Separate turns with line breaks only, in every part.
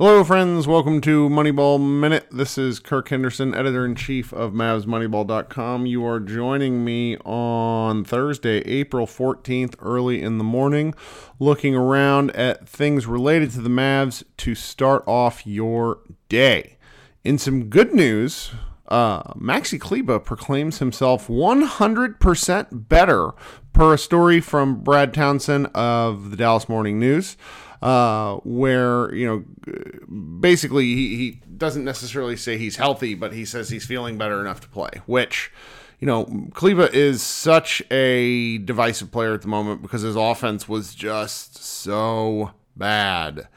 Hello, friends. Welcome to Moneyball Minute. This is Kirk Henderson, editor in chief of MavsMoneyball.com. You are joining me on Thursday, April 14th, early in the morning, looking around at things related to the Mavs to start off your day. In some good news, uh, Maxi Kleber proclaims himself 100% better, per a story from Brad Townsend of the Dallas Morning News uh, where you know basically he, he doesn't necessarily say he's healthy, but he says he's feeling better enough to play, which. You know, Kleber is such a divisive player at the moment because his offense was just so bad.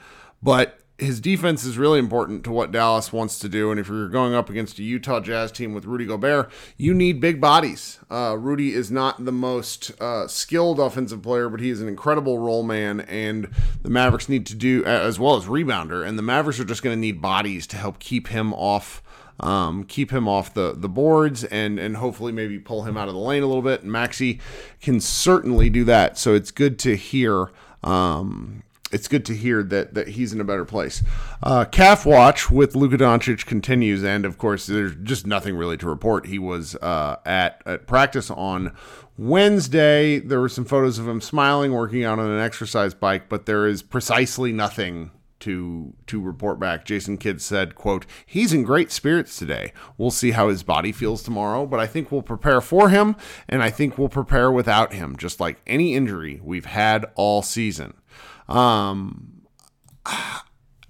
But his defense is really important to what Dallas wants to do. And if you're going up against a Utah Jazz team with Rudy Gobert, you need big bodies. Uh, Rudy is not the most uh, skilled offensive player, but he is an incredible roll man. And the Mavericks need to do, as well as rebounder. And the Mavericks are just going to need bodies to help keep him off. Um, keep him off the, the boards and and hopefully maybe pull him out of the lane a little bit. And Maxi can certainly do that. So it's good to hear um, it's good to hear that that he's in a better place. Uh, calf watch with Luka Doncic continues, and of course, there's just nothing really to report. He was uh, at at practice on Wednesday. There were some photos of him smiling, working out on an exercise bike, but there is precisely nothing to to report back. Jason Kidd said, quote, he's in great spirits today. We'll see how his body feels tomorrow, but I think we'll prepare for him and I think we'll prepare without him, just like any injury we've had all season. Um,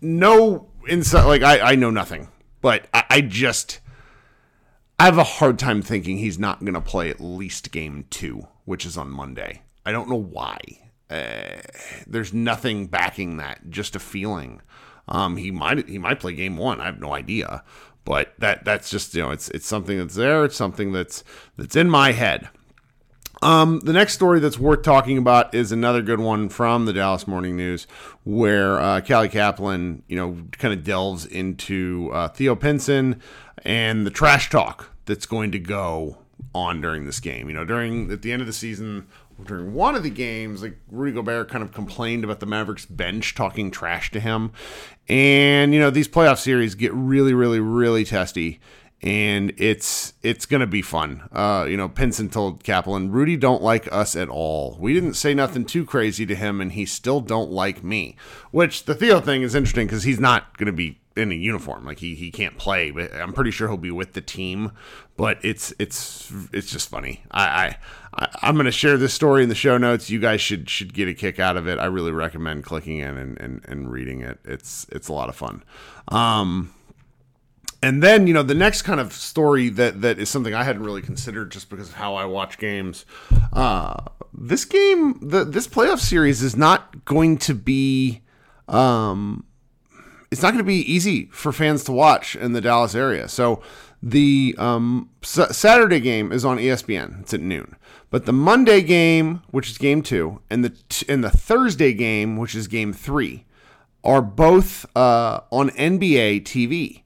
no insight. Like I, I know nothing, but I, I just I have a hard time thinking he's not going to play at least game two, which is on Monday. I don't know why. Uh, there's nothing backing that. Just a feeling. Um, he might he might play game one. I have no idea, but that that's just you know it's it's something that's there. It's something that's that's in my head. Um, the next story that's worth talking about is another good one from the Dallas Morning News, where uh, Callie Caplan, you know, kind of delves into uh, Theo Pinson and the trash talk that's going to go on during this game. You know, during at the end of the season, during one of the games, like Rudy Gobert kind of complained about the Mavericks bench talking trash to him, and you know these playoff series get really, really, really testy and it's it's gonna be fun. Uh, you know, Pinson told Caplan, Rudy don't like us at all. We didn't say nothing too crazy to him, and he still don't like me. Which the Theo thing is interesting because he's not gonna be in a uniform, like he he can't play, but I'm pretty sure he'll be with the team. But it's it's it's just funny. I, I I'm gonna share this story in the show notes. You guys should should get a kick out of it. I really recommend clicking in and and, and reading it. It's it's a lot of fun. Um, and then you know the next kind of story that that is something I hadn't really considered just because of how I watch games. Uh, this game, the this playoff series is not going to be. Um, it's not going to be easy for fans to watch in the Dallas area. So the um, S- Saturday game is on ESPN. It's at noon. But the Monday game, which is game two, and the t- and the Thursday game, which is game three, are both uh, on NBA TV,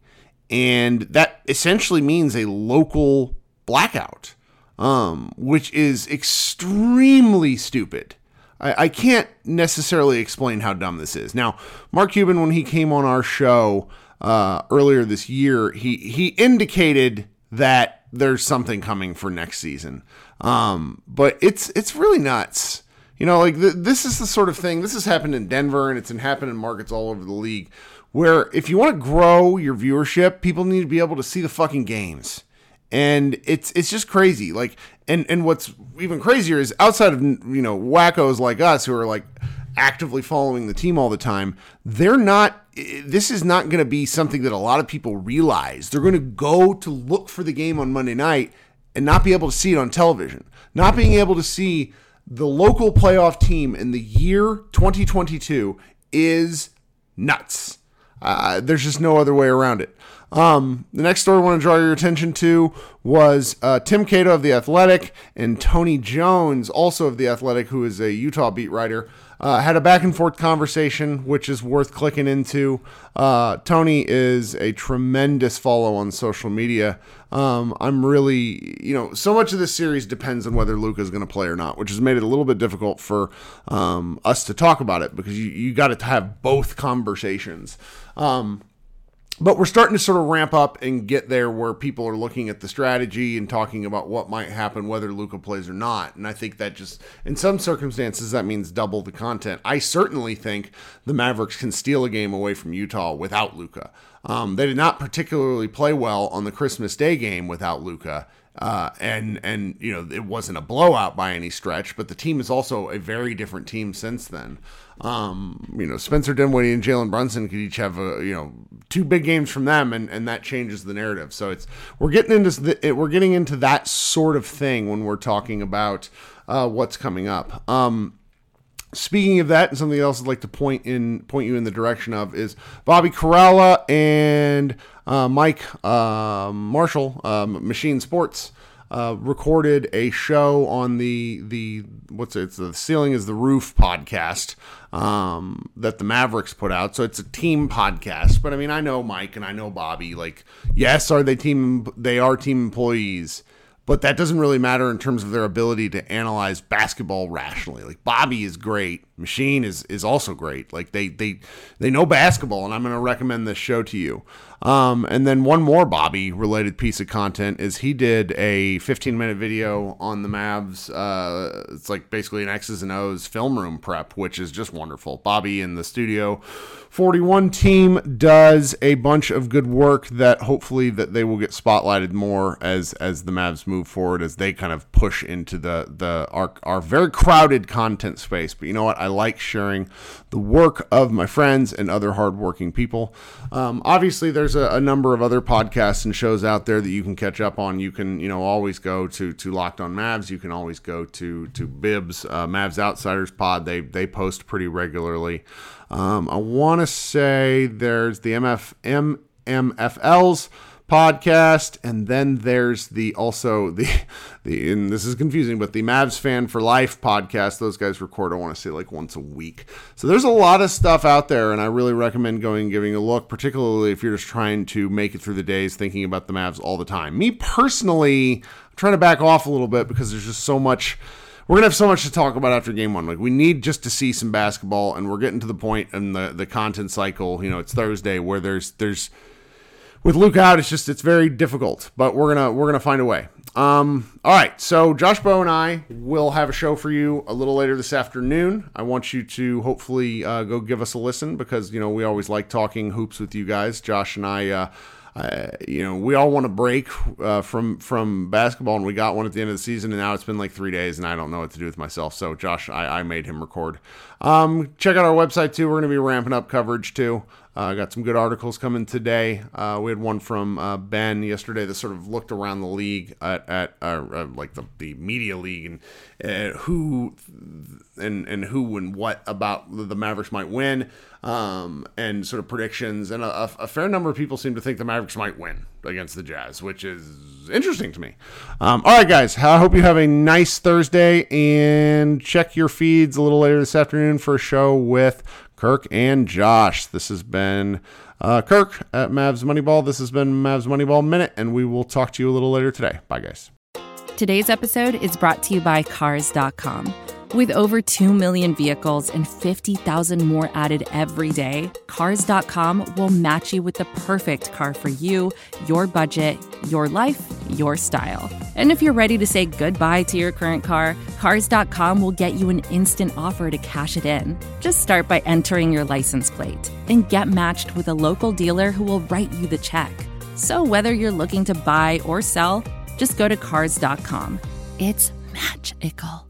and that essentially means a local blackout, um, which is extremely stupid. I, I can't necessarily explain how dumb this is. Now, Mark Cuban, when he came on our show uh, earlier this year, he he indicated that there's something coming for next season. Um, but it's it's really nuts. You know, like th- this is the sort of thing. This has happened in Denver, and it's happened in markets all over the league. Where if you want to grow your viewership, people need to be able to see the fucking games. And it's it's just crazy like and and what's even crazier is outside of you know wackos like us who are like actively following the team all the time they're not this is not going to be something that a lot of people realize. They're going to go to look for the game on monday night and not be able to see it on television. Not being able to see the local playoff team in the year 2022 is nuts uh, there's just no other way around it. Um, the next story I want to draw your attention to was uh, Tim Cato of The Athletic and Tony Jones, also of The Athletic, who is a Utah beat writer, uh, had a back and forth conversation, which is worth clicking into. Uh, Tony is a tremendous follow on social media. Um, I'm really, you know, so much of this series depends on whether Luka is going to play or not, which has made it a little bit difficult for um, us to talk about it because you, you got to have both conversations. Um, but we're starting to sort of ramp up and get there where people are looking at the strategy and talking about what might happen whether Luka plays or not. And I think that just in some circumstances that means double the content. I certainly think the Mavericks can steal a game away from Utah without Luka. Um, they did not particularly play well on the Christmas Day game without Luka. Uh, and and you know it wasn't a blowout by any stretch, but the team is also a very different team since then. Um, you know, Spencer Dinwiddie and Jalen Brunson could each have a you know two big games from them, and, and that changes the narrative. So it's we're getting into the, we're getting into that sort of thing when we're talking about uh, what's coming up. Um, speaking of that, and something else I'd like to point in point you in the direction of is Bobby Karalla and uh, Mike uh, Marshall, um, Machine Sports. Uh, recorded a show on the the what's it? It's the ceiling is the roof podcast um, that the Mavericks put out. So it's a team podcast. But I mean, I know Mike and I know Bobby. Like, yes, are they team? They are team employees but that doesn't really matter in terms of their ability to analyze basketball rationally. Like Bobby is great, Machine is is also great. Like they they they know basketball, and I'm going to recommend this show to you. Um, and then one more Bobby related piece of content is he did a 15 minute video on the Mavs. Uh, it's like basically an X's and O's film room prep, which is just wonderful. Bobby in the studio 41 team does a bunch of good work that hopefully that they will get spotlighted more as as the Mavs move forward as they kind of push into the the our, our very crowded content space. But you know what? I like sharing the work of my friends and other hardworking people. Um, obviously, there's a, a, number of other podcasts and shows out there that you can catch up on. You can, you know, always go to to Locked On Mavs. You can always go to to Bibs uh, Mavs Outsiders Pod. They they post pretty regularly. Um, I want to say there's the MF MMFLs podcast, and then there's the also the the and this is confusing, but the Mavs fan for life podcast. Those guys record, I want to say like once a week. So there's a lot of stuff out there, and I really recommend going and giving a look, particularly if you're just trying to make it through the days thinking about the Mavs all the time. Me personally, I'm trying to back off a little bit because there's just so much we're gonna have so much to talk about after game one. Like we need just to see some basketball, and we're getting to the point in the the content cycle. You know, it's Thursday where there's there's with Luke out, it's just it's very difficult, but we're gonna we're gonna find a way. Um, all right, so Josh Bowe and I will have a show for you a little later this afternoon. I want you to hopefully uh, go give us a listen because you know we always like talking hoops with you guys. Josh and I. Uh, uh, you know, we all want a break uh, from from basketball, and we got one at the end of the season, and now it's been like three days, and I don't know what to do with myself. So, Josh, I, I made him record. Um, check out our website too. We're to be ramping up coverage too. Uh, got some good articles coming today. Uh, we had one from uh, Ben yesterday that sort of looked around the league at, at uh, uh, like the, the media league and uh, who and and who and what about the Mavericks might win um, and sort of predictions. And a, a, fair number of people seem to think the Mavericks might win against the Jazz, which is interesting to me. Um, all right, guys, I hope you have a nice Thursday and check your feeds a little later this afternoon for a show with Kirk and Josh. This has been uh, Kirk at Mavs Moneyball. This has been Mavs Moneyball Minute, and we will talk to you a little later today. Bye, guys.
Today's episode is brought to you by Cars.com. With over 2 million vehicles and 50,000 more added every day, Cars.com will match you with the perfect car for you, your budget, your life, your style. And if you're ready to say goodbye to your current car, Cars.com will get you an instant offer to cash it in. Just start by entering your license plate and get matched with a local dealer who will write you the check. So whether you're looking to buy or sell, just go to Cars.com. It's magical.